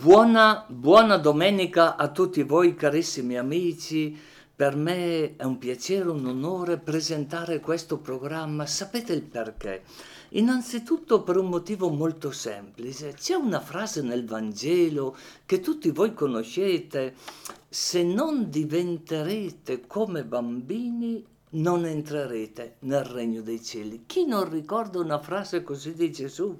Buona, buona domenica a tutti voi carissimi amici. Per me è un piacere, un onore presentare questo programma. Sapete il perché? Innanzitutto per un motivo molto semplice. C'è una frase nel Vangelo che tutti voi conoscete. Se non diventerete come bambini, non entrerete nel regno dei cieli. Chi non ricorda una frase così di Gesù?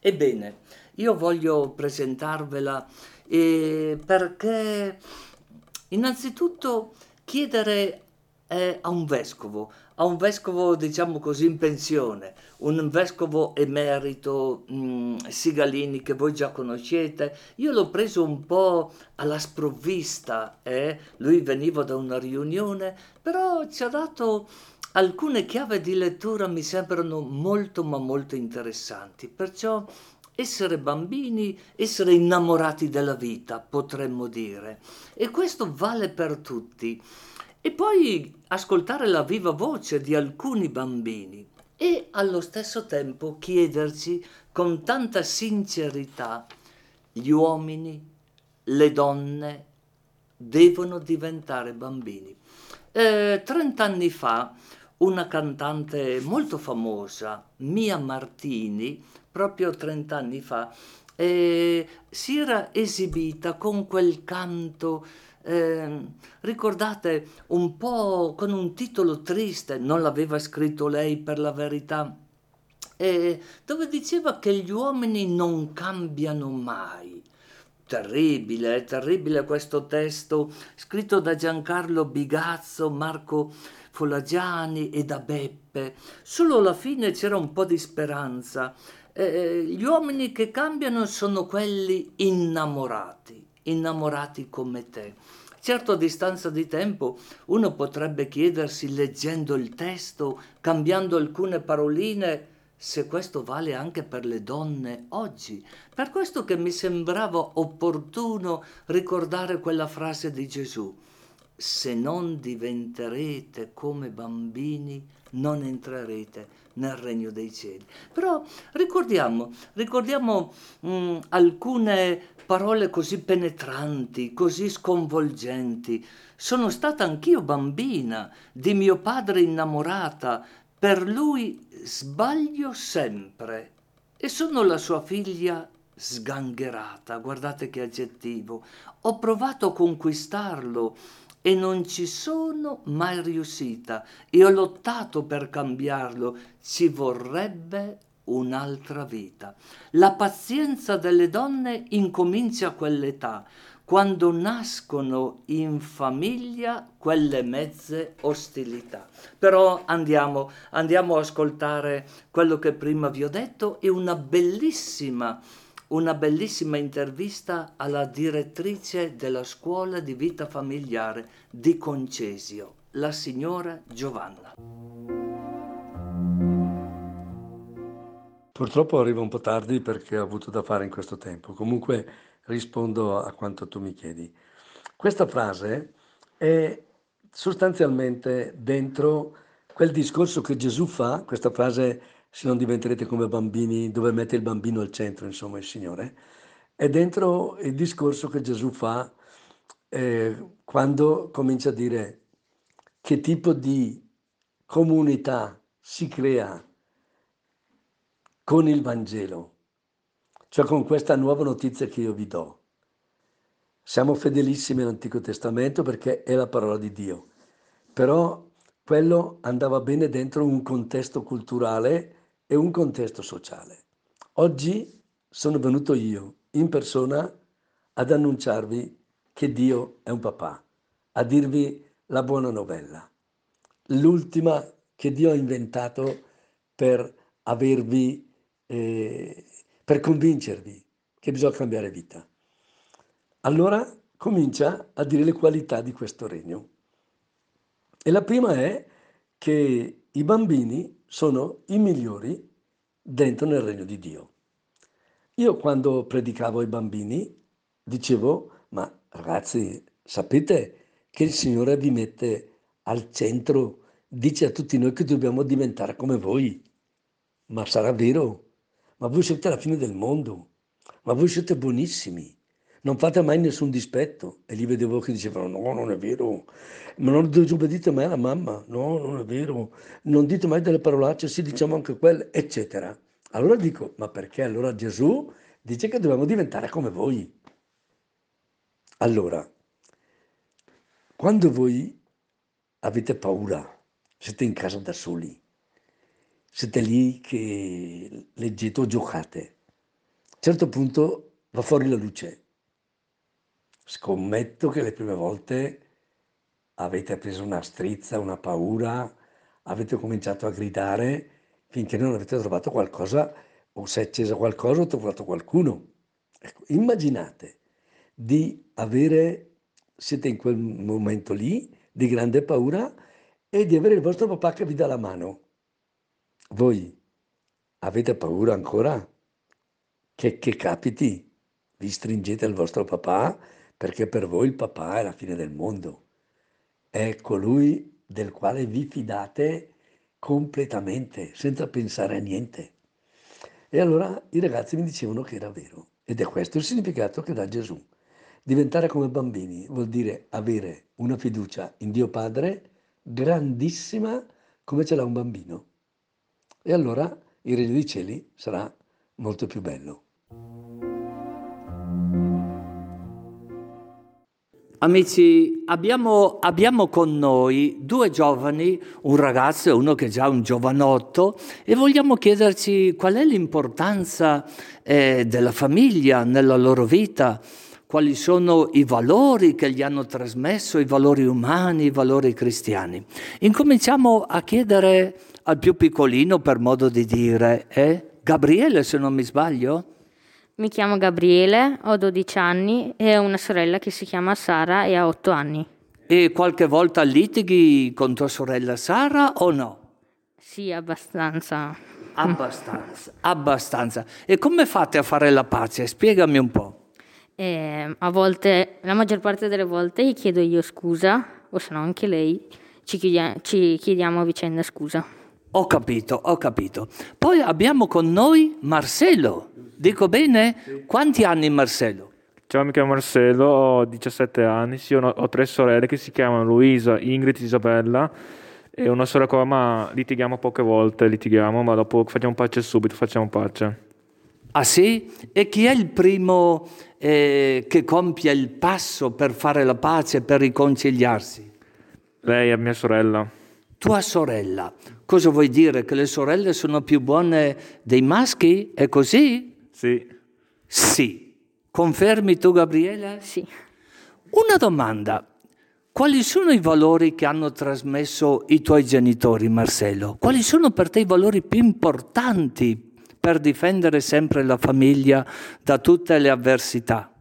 Ebbene, io voglio presentarvela eh, perché innanzitutto chiedere eh, a un vescovo, a un vescovo diciamo così in pensione, un vescovo emerito mh, mm, Sigalini che voi già conoscete, io l'ho preso un po' alla sprovvista, eh? lui veniva da una riunione, però ci ha dato alcune chiavi di lettura mi sembrano molto ma molto interessanti, perciò essere bambini, essere innamorati della vita, potremmo dire. E questo vale per tutti. E poi ascoltare la viva voce di alcuni bambini e allo stesso tempo chiederci con tanta sincerità, gli uomini, le donne devono diventare bambini. Eh, trent'anni fa una cantante molto famosa, Mia Martini, proprio 30 anni fa, eh, si era esibita con quel canto, eh, ricordate, un po' con un titolo triste, non l'aveva scritto lei per la verità, eh, dove diceva che gli uomini non cambiano mai. Terribile, è terribile questo testo scritto da Giancarlo Bigazzo, Marco Folagiani e da Beppe. Solo alla fine c'era un po' di speranza. Eh, gli uomini che cambiano sono quelli innamorati, innamorati come te. Certo a distanza di tempo uno potrebbe chiedersi leggendo il testo, cambiando alcune paroline, se questo vale anche per le donne oggi. Per questo che mi sembrava opportuno ricordare quella frase di Gesù se non diventerete come bambini, non entrerete nel regno dei cieli. Però ricordiamo, ricordiamo mh, mm, alcune parole così penetranti, così sconvolgenti. Sono stata anch'io bambina, di mio padre innamorata, per lui sbaglio sempre e sono la sua figlia sgangherata, guardate che aggettivo. Ho provato a conquistarlo, e non ci sono mai riuscita e ho lottato per cambiarlo, ci vorrebbe un'altra vita. La pazienza delle donne incomincia a quell'età, quando nascono in famiglia quelle mezze ostilità. Però andiamo, andiamo a ascoltare quello che prima vi ho detto e una bellissima una bellissima intervista alla direttrice della scuola di vita familiare di Concesio, la signora Giovanna. Purtroppo arrivo un po' tardi perché ho avuto da fare in questo tempo. Comunque rispondo a quanto tu mi chiedi. Questa frase è sostanzialmente dentro quel discorso che Gesù fa, questa frase se non diventerete come bambini, dove mette il bambino al centro, insomma, il Signore, è dentro il discorso che Gesù fa eh, quando comincia a dire che tipo di comunità si crea con il Vangelo, cioè con questa nuova notizia che io vi do. Siamo fedelissimi all'Antico Testamento perché è la parola di Dio, però quello andava bene dentro un contesto culturale e un contesto sociale. Oggi sono venuto io in persona ad annunciarvi che Dio è un papà, a dirvi la buona novella, l'ultima che Dio ha inventato per avervi, eh, per convincervi che bisogna cambiare vita. Allora comincia a dire le qualità di questo regno. E la prima è che i bambini sono i migliori dentro nel regno di Dio. Io quando predicavo ai bambini dicevo, ma ragazzi, sapete che il Signore vi mette al centro, dice a tutti noi che dobbiamo diventare come voi. Ma sarà vero? Ma voi siete la fine del mondo, ma voi siete buonissimi, non fate mai nessun dispetto. E lì vedevo che dicevano, no, non è vero, ma non disobbedite mai alla mamma, no, non è vero, non dite mai delle parolacce, sì, diciamo anche quelle, eccetera. Allora dico, ma perché allora Gesù dice che dobbiamo diventare come voi? Allora, quando voi avete paura, siete in casa da soli, siete lì che leggete o giocate, a un certo punto va fuori la luce. Scommetto che le prime volte avete preso una strizza, una paura, avete cominciato a gridare finché non avete trovato qualcosa o si è acceso qualcosa o trovato qualcuno. Ecco, immaginate di avere, siete in quel momento lì di grande paura e di avere il vostro papà che vi dà la mano. Voi avete paura ancora? Che, che capiti? Vi stringete al vostro papà perché per voi il papà è la fine del mondo. È colui del quale vi fidate completamente, senza pensare a niente. E allora i ragazzi mi dicevano che era vero. Ed è questo il significato che dà Gesù. Diventare come bambini vuol dire avere una fiducia in Dio Padre grandissima come ce l'ha un bambino. E allora il regno dei cieli sarà molto più bello. Amici, abbiamo, abbiamo, con noi due giovani, un ragazzo e uno che è già un giovanotto, e vogliamo chiederci qual è l'importanza eh, della famiglia nella loro vita, quali sono i valori che gli hanno trasmesso, i valori umani, i valori cristiani. Incominciamo a chiedere al più piccolino, per modo di dire, eh? Gabriele se non mi sbaglio? Mi chiamo Gabriele, ho 12 anni e ho una sorella che si chiama Sara e ha 8 anni. E qualche volta litighi con tua sorella Sara o no? Sì, abbastanza. Abbastanza, abbastanza. E come fate a fare la pace? Spiegami un po'. E a volte, la maggior parte delle volte, gli chiedo io scusa, o se no anche lei, ci chiediamo, ci chiediamo a vicenda scusa. Ho capito, ho capito. Poi abbiamo con noi Marcello. Dico bene? Quanti anni Marcello? Ciao, mi chiamo Marcello, ho 17 anni, sì, ho, tre sorelle che si chiamano Luisa, Ingrid, Isabella e una sorella qua, ma litighiamo poche volte, litighiamo, ma dopo facciamo pace subito, facciamo pace. Ah sì? E chi è il primo eh, che compie il passo per fare la pace, per riconciliarsi? Lei è mia sorella. Tua sorella. Cosa vuoi dire? Che le sorelle sono più buone dei maschi? È così? Sì. Sì. Confermi tu, Gabriele? Sì. Una domanda. Quali sono i valori che hanno trasmesso i tuoi genitori, Marcello? Quali sono per te i valori più importanti per difendere sempre la famiglia da tutte le avversità?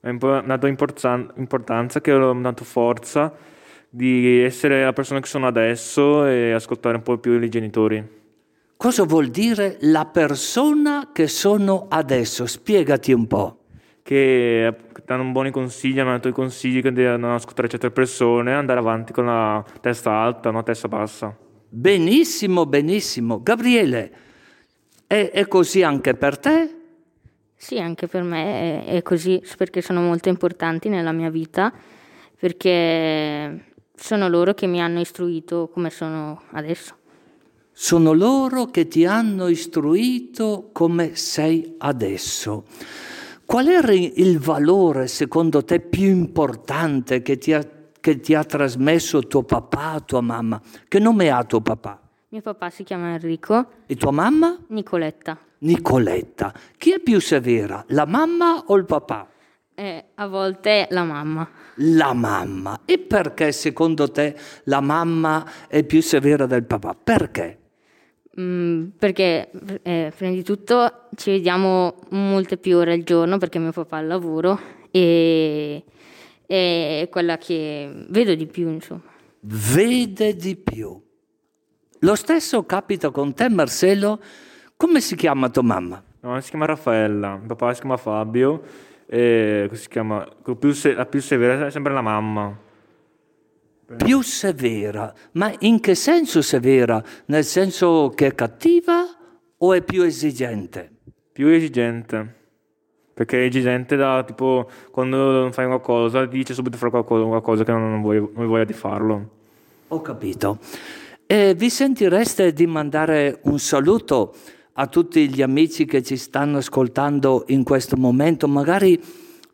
Mi ha dato importanza, che ho dato forza di essere la persona che sono adesso e ascoltare un po' più i genitori. Cosa vuol dire la persona che sono adesso? Spiegati un po'. Che danno buoni consigli, hanno dato i consigli che devono ascoltare certe persone, andare avanti con la testa alta, non la testa bassa. Benissimo, benissimo. Gabriele, è, è così anche per te? Sì, anche per me è, è così, perché sono molto importanti nella mia vita, perché sono loro che mi hanno istruito come sono adesso. Sono loro che ti hanno istruito come sei adesso. Qual era il valore, secondo te, più importante che ti ha, che ti ha trasmesso tuo papà, tua mamma? Che nome ha tuo papà? Mio papà si chiama Enrico. E tua mamma? Nicoletta. Nicoletta. Chi è più severa, la mamma o il papà? Eh, a volte la mamma. La mamma. E perché secondo te la mamma è più severa del papà? Perché? Mm, perché eh, prima di tutto ci vediamo molte più ore al giorno perché mio papà ha il lavoro e è quella che vedo di più, insomma. Vede di più. Lo stesso capita con te, Marcello. Come si chiama tua mamma? No, si chiama Raffaella, mio papà si chiama Fabio e si chiama, più se, la più severa è sempre la mamma più severa. Ma in che senso severa? Nel senso che è cattiva o è più esigente? Più esigente. perché c'è gente da tipo quando non fai qualcosa dice subito fare qualcosa, qualcosa che non, vuoi, non voglia di farlo. Ho capito. E vi sentireste di mandare un saluto a tutti gli amici che ci stanno ascoltando in questo momento, magari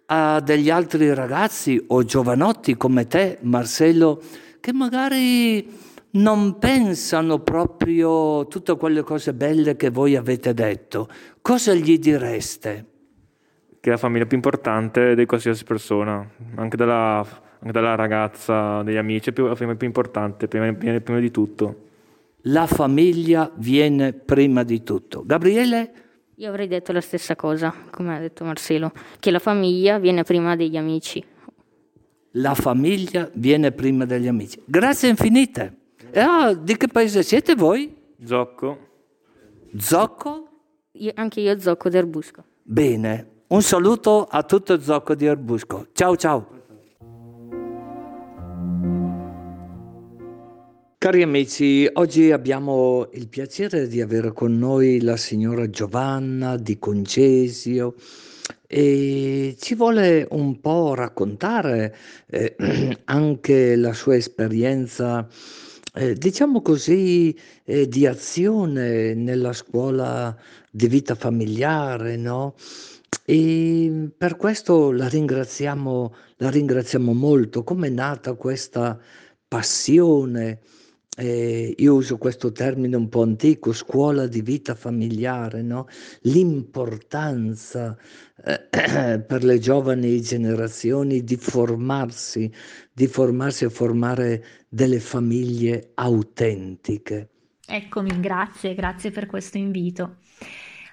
a degli altri ragazzi o giovanotti come te, Marcello, che magari non pensano proprio tutte quelle cose belle che voi avete detto. Cosa gli direste? che è la famiglia più importante di qualsiasi persona, anche della, anche della ragazza, degli amici, è la famiglia più importante, prima, prima di tutto. La famiglia viene prima di tutto. Gabriele? Io avrei detto la stessa cosa, come ha detto Marcelo, che la famiglia viene prima degli amici. La famiglia viene prima degli amici. Grazie infinite. Ah, di che paese siete voi? Zocco. Zocco? Io, anche io Zocco d'Erbusco. Bene, un saluto a tutto Zocco di Erbusco. Ciao ciao. Cari amici, oggi abbiamo il piacere di avere con noi la signora Giovanna di Concesio e ci vuole un po' raccontare eh, anche la sua esperienza, eh, diciamo così, eh, di azione nella scuola di vita familiare, no? E per questo la ringraziamo, la ringraziamo molto. Come è nata questa passione? Eh, io uso questo termine un po' antico, scuola di vita familiare, no? l'importanza eh, per le giovani generazioni di formarsi, di formarsi e formare delle famiglie autentiche. Eccomi, grazie, grazie per questo invito.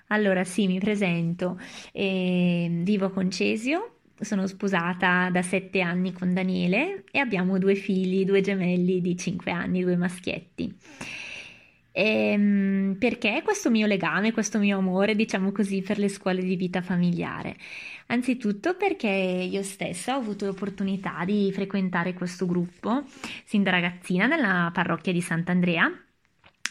Allora sì, mi presento, eh, vivo a Concesio, sono sposata da sette anni con Daniele e abbiamo due figli, due gemelli di cinque anni, due maschietti. Ehm, perché questo mio legame, questo mio amore, diciamo così, per le scuole di vita familiare? Anzitutto perché io stessa ho avuto l'opportunità di frequentare questo gruppo sin da ragazzina nella parrocchia di Sant'Andrea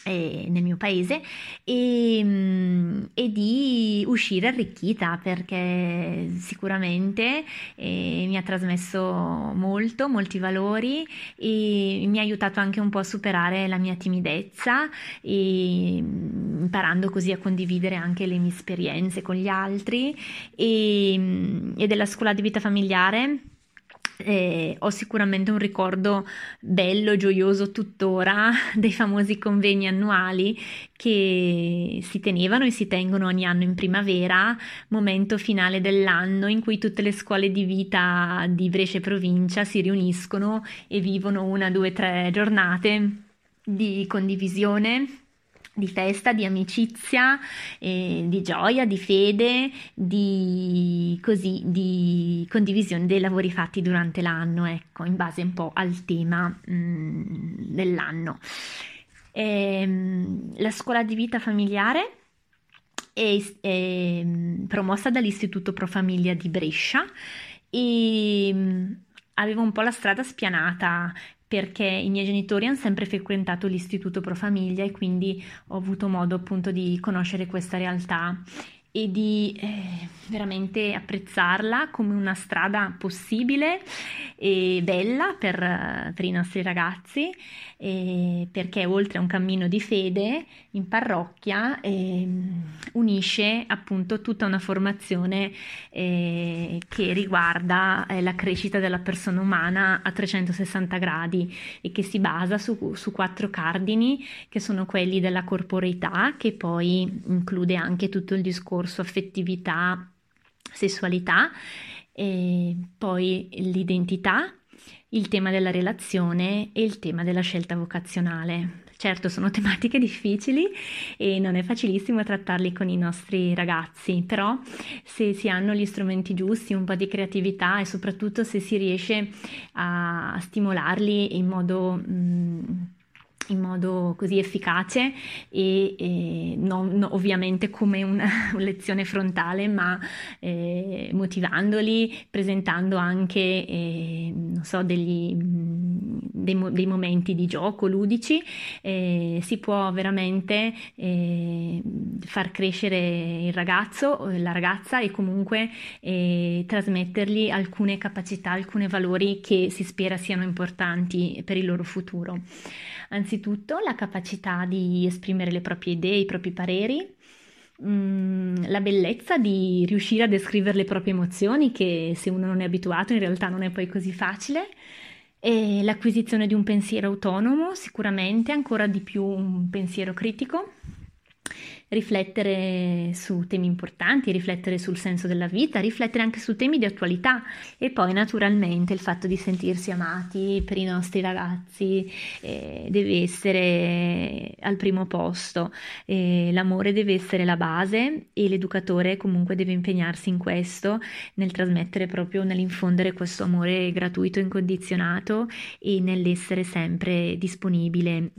eh, nel mio paese e, mm, e, di uscire arricchita perché sicuramente eh, mi ha trasmesso molto, molti valori e mi ha aiutato anche un po' a superare la mia timidezza e mm, imparando così a condividere anche le mie esperienze con gli altri e, mm, e della scuola di vita familiare eh, ho sicuramente un ricordo bello, gioioso tuttora dei famosi convegni annuali che si tenevano e si tengono ogni anno in primavera, momento finale dell'anno in cui tutte le scuole di vita di Brescia e provincia si riuniscono e vivono una, due, tre giornate di condivisione di festa, di amicizia, eh, di gioia, di fede, di, così, di condivisione dei lavori fatti durante l'anno, ecco, in base un po' al tema mh, mm, dell'anno. Ehm, la scuola di vita familiare è, è promossa dall'Istituto Pro Famiglia di Brescia e mm, avevo un po' la strada spianata perché i miei genitori hanno sempre frequentato l'istituto Pro Famiglia e quindi ho avuto modo appunto di conoscere questa realtà e di eh, veramente apprezzarla come una strada possibile e bella per, per i nostri ragazzi, eh, perché oltre a un cammino di fede in parrocchia eh, unisce appunto tutta una formazione eh, che riguarda eh, la crescita della persona umana a 360 gradi e che si basa su, su quattro cardini che sono quelli della corporeità, che poi include anche tutto il discorso discorso affettività, sessualità, poi l'identità, il tema della relazione e il tema della scelta vocazionale. Certo, sono tematiche difficili e non è facilissimo trattarli con i nostri ragazzi, però se si hanno gli strumenti giusti, un po' di creatività e soprattutto se si riesce a stimolarli in modo... Mh, in modo così efficace e, e non, no, ovviamente come una, lezione frontale, ma eh, motivandoli, presentando anche eh, so, degli, dei, dei, momenti di gioco ludici, eh, si può veramente eh, far crescere il ragazzo la ragazza e comunque eh, trasmettergli alcune capacità, alcuni valori che si spera siano importanti per il loro futuro. Anzitutto la capacità di esprimere le proprie idee, i propri pareri, mm, la bellezza di riuscire a descrivere le proprie emozioni, che se uno non è abituato in realtà non è poi così facile, e l'acquisizione di un pensiero autonomo, sicuramente ancora di più un pensiero critico, riflettere su temi importanti, riflettere sul senso della vita, riflettere anche su temi di attualità. E poi naturalmente il fatto di sentirsi amati per i nostri ragazzi eh, deve essere al primo posto, eh, l'amore deve essere la base e l'educatore comunque deve impegnarsi in questo, nel trasmettere proprio, nell'infondere questo amore gratuito, incondizionato e nell'essere sempre disponibile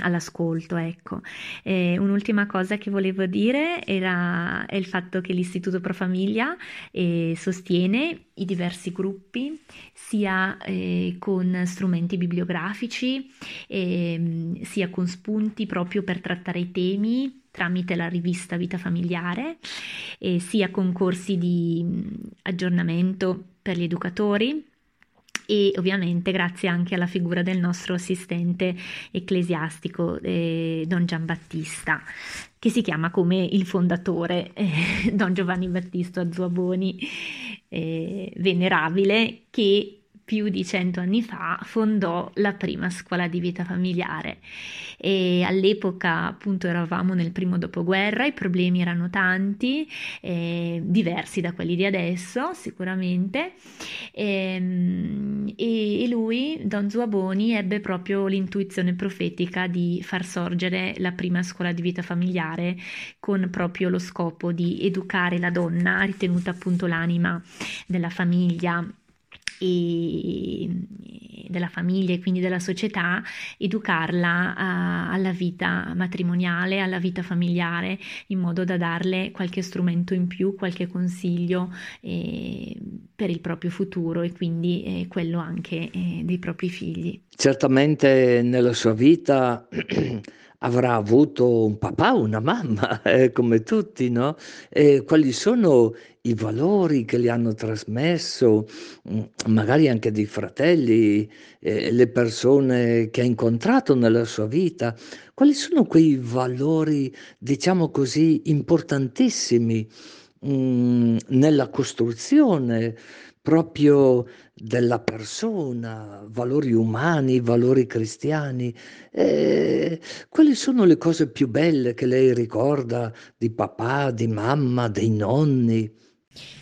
all'ascolto, ecco. Eh, un'ultima cosa che volevo dire era il fatto che l'Istituto Pro Famiglia eh, sostiene i diversi gruppi sia eh, con strumenti bibliografici ehm, sia con spunti proprio per trattare i temi tramite la rivista Vita Familiare, sia con corsi di mm, aggiornamento per gli educatori e ovviamente grazie anche alla figura del nostro assistente ecclesiastico eh, Don Giambattista che si chiama come il fondatore eh, Don Giovanni Battista Zuaboni eh, venerabile che più di cento anni fa fondò la prima scuola di vita familiare. E all'epoca appunto eravamo nel primo dopoguerra, i problemi erano tanti, eh, diversi da quelli di adesso sicuramente. Ehm, e, e lui, Don Zuaboni, ebbe proprio l'intuizione profetica di far sorgere la prima scuola di vita familiare con proprio lo scopo di educare la donna, ritenuta appunto l'anima della famiglia e della famiglia e quindi della società, educarla a, alla vita matrimoniale, alla vita familiare, in modo da darle qualche strumento in più, qualche consiglio eh, per il proprio futuro e quindi eh, quello anche eh, dei propri figli. Certamente nella sua vita avrà avuto un papà, una mamma, eh, come tutti, no? E quali sono i valori che gli hanno trasmesso, mm, magari anche dei fratelli, eh, le persone che ha incontrato nella sua vita? Quali sono quei valori, diciamo così, importantissimi mh, mm, nella costruzione proprio della persona, valori umani, valori cristiani. Eh, quali sono le cose più belle che lei ricorda di papà, di mamma, dei nonni?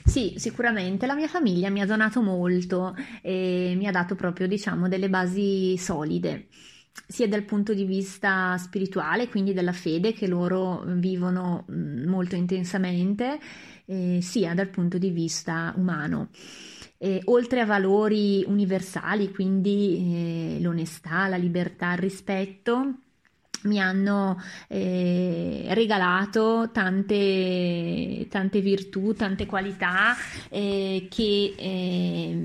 Sì, sicuramente la mia famiglia mi ha donato molto e mi ha dato proprio, diciamo, delle basi solide sia dal punto di vista spirituale, quindi della fede che loro vivono molto intensamente, eh, sia dal punto di vista umano. Eh, oltre a valori universali, quindi eh, l'onestà, la libertà, il rispetto, mi hanno eh, regalato tante, tante, virtù, tante qualità, eh, che, eh,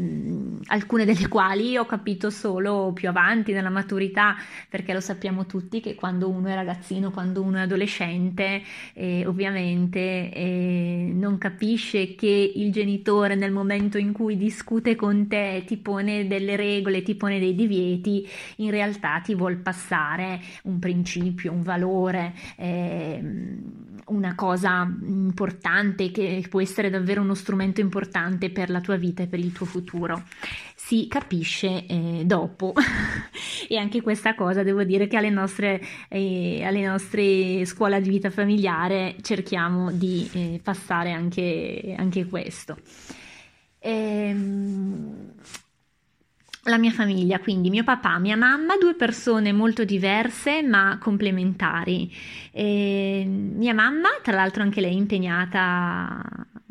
alcune delle quali ho capito solo più avanti nella maturità, perché lo sappiamo tutti che quando uno è ragazzino, quando uno è adolescente, eh, ovviamente eh, non capisce che il genitore nel momento in cui discute con te, ti pone delle regole, ti pone dei divieti, in realtà ti vuol passare un principio principio, un valore, eh, una cosa importante che può essere davvero uno strumento importante per la tua vita e per il tuo futuro. Si capisce eh, dopo e anche questa cosa devo dire che alle nostre, eh, alle nostre scuole di vita familiare cerchiamo di eh, passare anche, anche questo. Ehm, la mia famiglia, quindi mio papà, mia mamma, due persone molto diverse ma complementari. E mia mamma, tra l'altro anche lei impegnata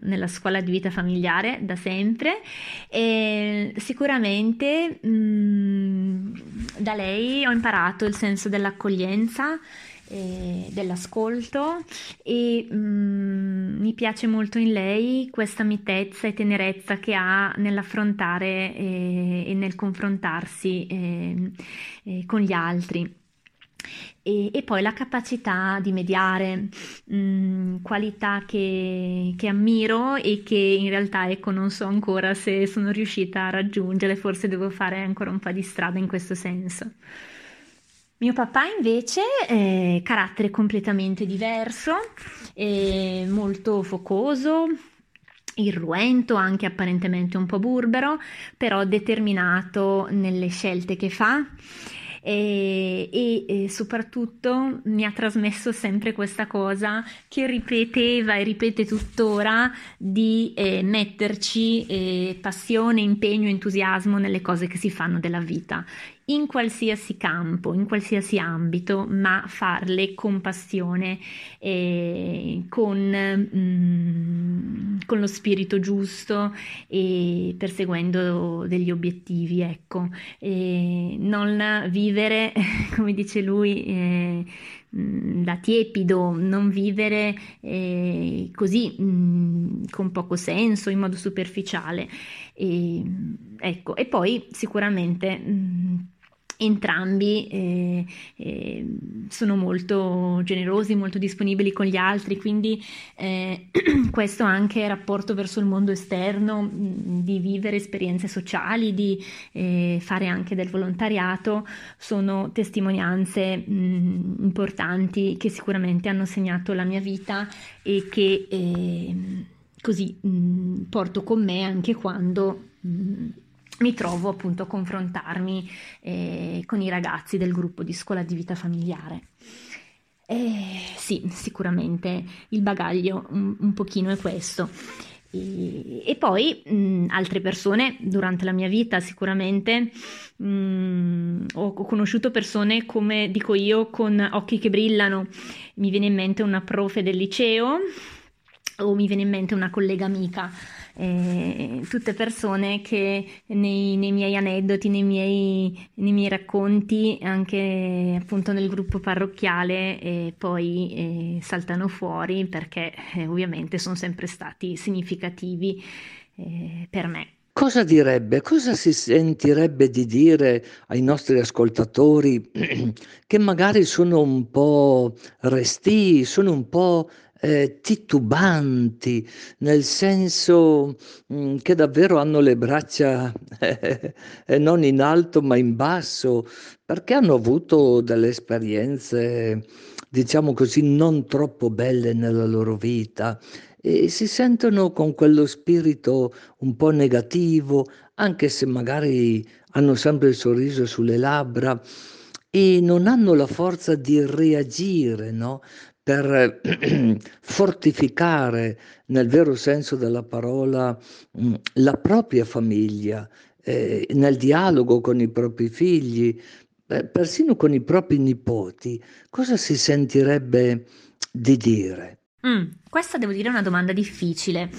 nella scuola di vita familiare da sempre e sicuramente mh, mm, da lei ho imparato il senso dell'accoglienza dell'ascolto e mm, mi piace molto in lei questa mitezza e tenerezza che ha nell'affrontare eh, e nel confrontarsi eh, eh, con gli altri. E, e, poi la capacità di mediare, mh, mm, qualità che, che, ammiro e che in realtà ecco, non so ancora se sono riuscita a raggiungere, forse devo fare ancora un po' di strada in questo senso. Mio papà invece è carattere completamente diverso, molto focoso, irruento, anche apparentemente un po' burbero, però determinato nelle scelte che fa. E, e, e, soprattutto mi ha trasmesso sempre questa cosa che ripeteva e ripete tuttora di eh, metterci eh, passione, impegno, entusiasmo nelle cose che si fanno della vita in qualsiasi campo, in qualsiasi ambito, ma farle con passione, eh, con, mm, con, lo spirito giusto e perseguendo degli obiettivi, ecco. E non vivere, come dice lui, eh, mm, da tiepido, non vivere eh, così mh, mm, con poco senso, in modo superficiale. E, ecco, e poi sicuramente mh, entrambi eh, eh, sono molto generosi, molto disponibili con gli altri, quindi eh, questo anche rapporto verso il mondo esterno, di vivere esperienze sociali, di eh, fare anche del volontariato, sono testimonianze mh, importanti che sicuramente hanno segnato la mia vita e che eh, così mh, porto con me anche quando mi trovo appunto a confrontarmi eh, con i ragazzi del gruppo di scuola di vita familiare. Eh, sì, sicuramente il bagaglio un, un pochino è questo. E, e poi mh, altre persone durante la mia vita sicuramente mh, ho, ho, conosciuto persone come dico io con occhi che brillano. Mi viene in mente una profe del liceo o mi viene in mente una collega amica eh, tutte persone che nei, nei miei aneddoti, nei miei, nei miei, racconti, anche appunto nel gruppo parrocchiale, eh, poi eh, saltano fuori perché eh, ovviamente sono sempre stati significativi eh, per me. Cosa direbbe, cosa si sentirebbe di dire ai nostri ascoltatori che magari sono un po' restii, sono un po' eh, titubanti, nel senso mh, mm, che davvero hanno le braccia eh, non in alto ma in basso, perché hanno avuto delle esperienze, diciamo così, non troppo belle nella loro vita e si sentono con quello spirito un po' negativo, anche se magari hanno sempre il sorriso sulle labbra e non hanno la forza di reagire, no? Per fortificare nel vero senso della parola mm, la propria famiglia, eh, nel dialogo con i propri figli, eh, persino con i propri nipoti, cosa si sentirebbe di dire? Mm, questa devo dire è una domanda difficile,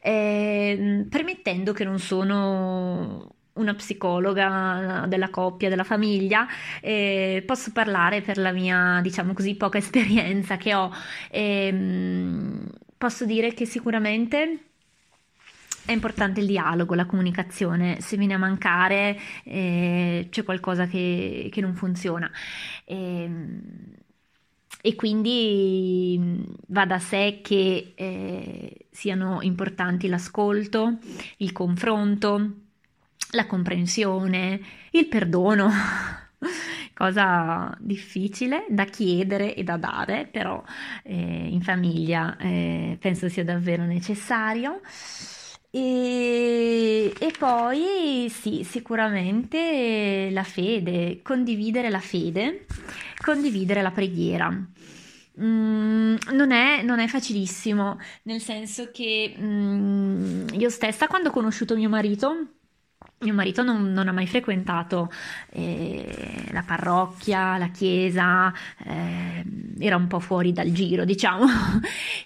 eh, permettendo che non sono una psicologa della coppia, della famiglia, eh, posso parlare per la mia, diciamo così, poca esperienza che ho. Eh, posso dire che sicuramente è importante il dialogo, la comunicazione, se viene a mancare eh, c'è qualcosa che, che non funziona. E, e quindi va da sé che eh, siano importanti l'ascolto, il confronto, la comprensione, il perdono, cosa difficile da chiedere e da dare, però eh, in famiglia eh, penso sia davvero necessario. E, e, poi sì, sicuramente la fede, condividere la fede, condividere la preghiera. Mm, non, è, non, è, facilissimo, nel senso che mm, io stessa quando ho conosciuto mio marito mio marito non, non ha mai frequentato eh, la parrocchia, la chiesa, eh, era un po' fuori dal giro, diciamo,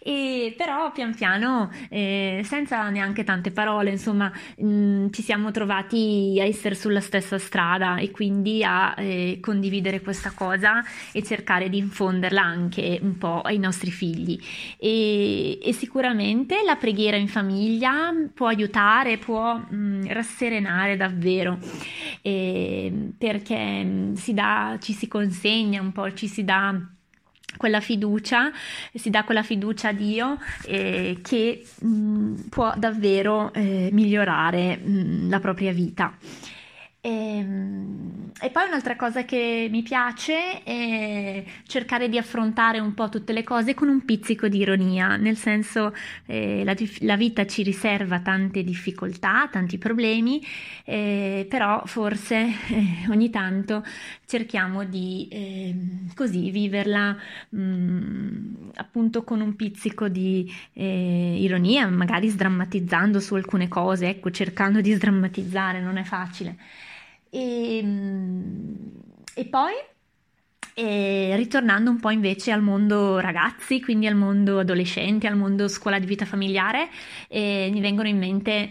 e, però pian piano, eh, senza neanche tante parole, insomma, mh, mm, ci siamo trovati a essere sulla stessa strada e quindi a eh, condividere questa cosa e cercare di infonderla anche un po' ai nostri figli. E, e sicuramente la preghiera in famiglia può aiutare, può mh, mm, rasserenare fare davvero, eh, perché si dà, ci si consegna un po', ci si dà quella fiducia, si dà quella fiducia a Dio eh, che mh, può davvero eh, migliorare mh, la propria vita. E, ehm, e, poi un'altra cosa che mi piace è cercare di affrontare un po' tutte le cose con un pizzico di ironia, nel senso eh, la, la, vita ci riserva tante difficoltà, tanti problemi, eh, però forse eh, ogni tanto cerchiamo di ehm, così viverla mh, mm, appunto con un pizzico di eh, ironia, magari sdrammatizzando su alcune cose, ecco, cercando di sdrammatizzare, non è facile. E, ehm, e poi e ritornando un po' invece al mondo ragazzi, quindi al mondo adolescenti, al mondo scuola di vita familiare, eh, mi vengono in mente eh,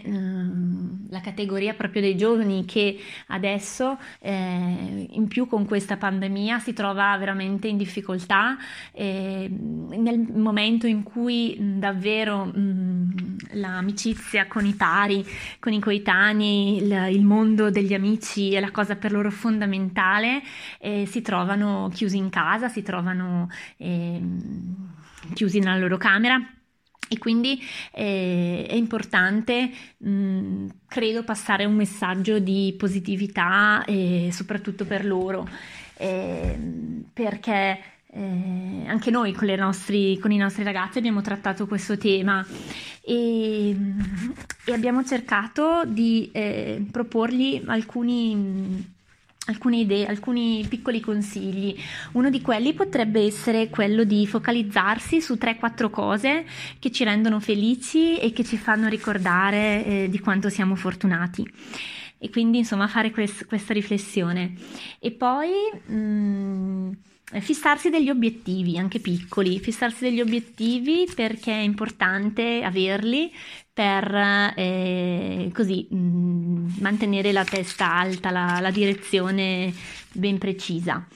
la categoria proprio dei giovani che adesso, eh, in più con questa pandemia, si trova veramente in difficoltà nel momento in cui davvero mh, l'amicizia con i pari, con i coetanei, il, il, mondo degli amici è la cosa per loro fondamentale, si trovano chiusi in casa, si trovano eh, chiusi nella loro camera. E quindi eh, è importante, mh, credo, passare un messaggio di positività, eh, soprattutto per loro, eh, perché eh, anche noi con, nostri, con, i nostri ragazzi abbiamo trattato questo tema e, e abbiamo cercato di eh, proporgli alcuni alcune idee, alcuni piccoli consigli. Uno di quelli potrebbe essere quello di focalizzarsi su 3-4 cose che ci rendono felici e che ci fanno ricordare eh, di quanto siamo fortunati. E quindi insomma fare quest- questa riflessione. E poi... Mh, mm, fissarsi degli obiettivi, anche piccoli, fissarsi degli obiettivi perché è importante averli per eh, così mh, mm, mantenere la testa alta, la, la direzione ben precisa.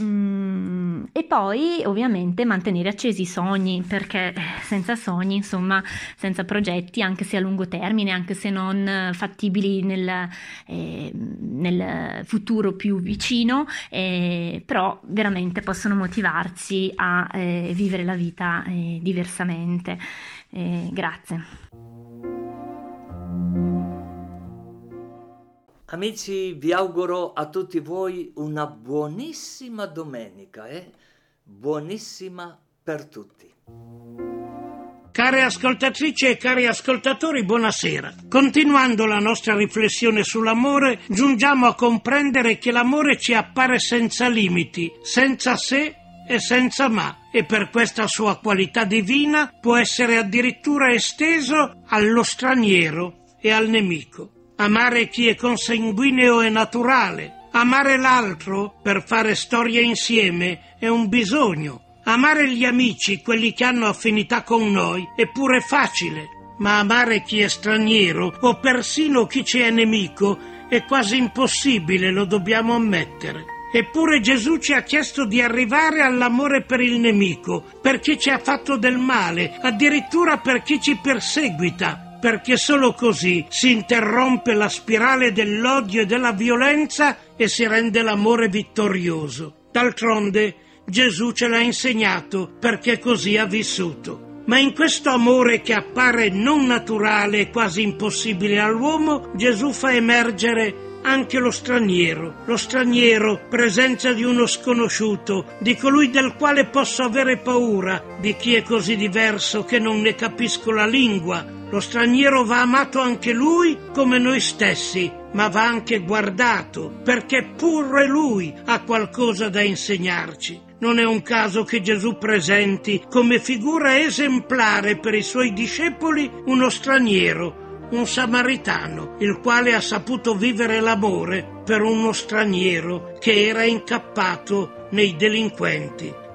Mm, e poi ovviamente mantenere accesi i sogni, perché senza sogni, insomma, senza progetti, anche se a lungo termine, anche se non fattibili nel, eh, nel futuro più vicino, eh, però veramente possono motivarci a eh, vivere la vita eh, diversamente. Eh, grazie. Amici, vi auguro a tutti voi una buonissima domenica, eh? buonissima per tutti. Care ascoltatrici e cari ascoltatori, buonasera. Continuando la nostra riflessione sull'amore, giungiamo a comprendere che l'amore ci appare senza limiti, senza se e senza ma, e per questa sua qualità divina può essere addirittura esteso allo straniero e al nemico. Amare chi è consanguineo è naturale. Amare l'altro per fare storia insieme è un bisogno. Amare gli amici, quelli che hanno affinità con noi, è pure facile. Ma amare chi è straniero o persino chi ci è nemico è quasi impossibile, lo dobbiamo ammettere. Eppure Gesù ci ha chiesto di arrivare all'amore per il nemico, per chi ci ha fatto del male, addirittura per chi ci perseguita, perché solo così si interrompe la spirale dell'odio e della violenza e si rende l'amore vittorioso. D'altronde Gesù ce l'ha insegnato perché così ha vissuto. Ma in questo amore che appare non naturale e quasi impossibile all'uomo, Gesù fa emergere anche lo straniero. Lo straniero, presenza di uno sconosciuto, di colui del quale posso avere paura, di chi è così diverso che non ne capisco la lingua, lo straniero va amato anche lui come noi stessi, ma va anche guardato, perché pure lui ha qualcosa da insegnarci. Non è un caso che Gesù presenti come figura esemplare per i suoi discepoli uno straniero, un samaritano, il quale ha saputo vivere l'amore per uno straniero che era incappato nei delinquenti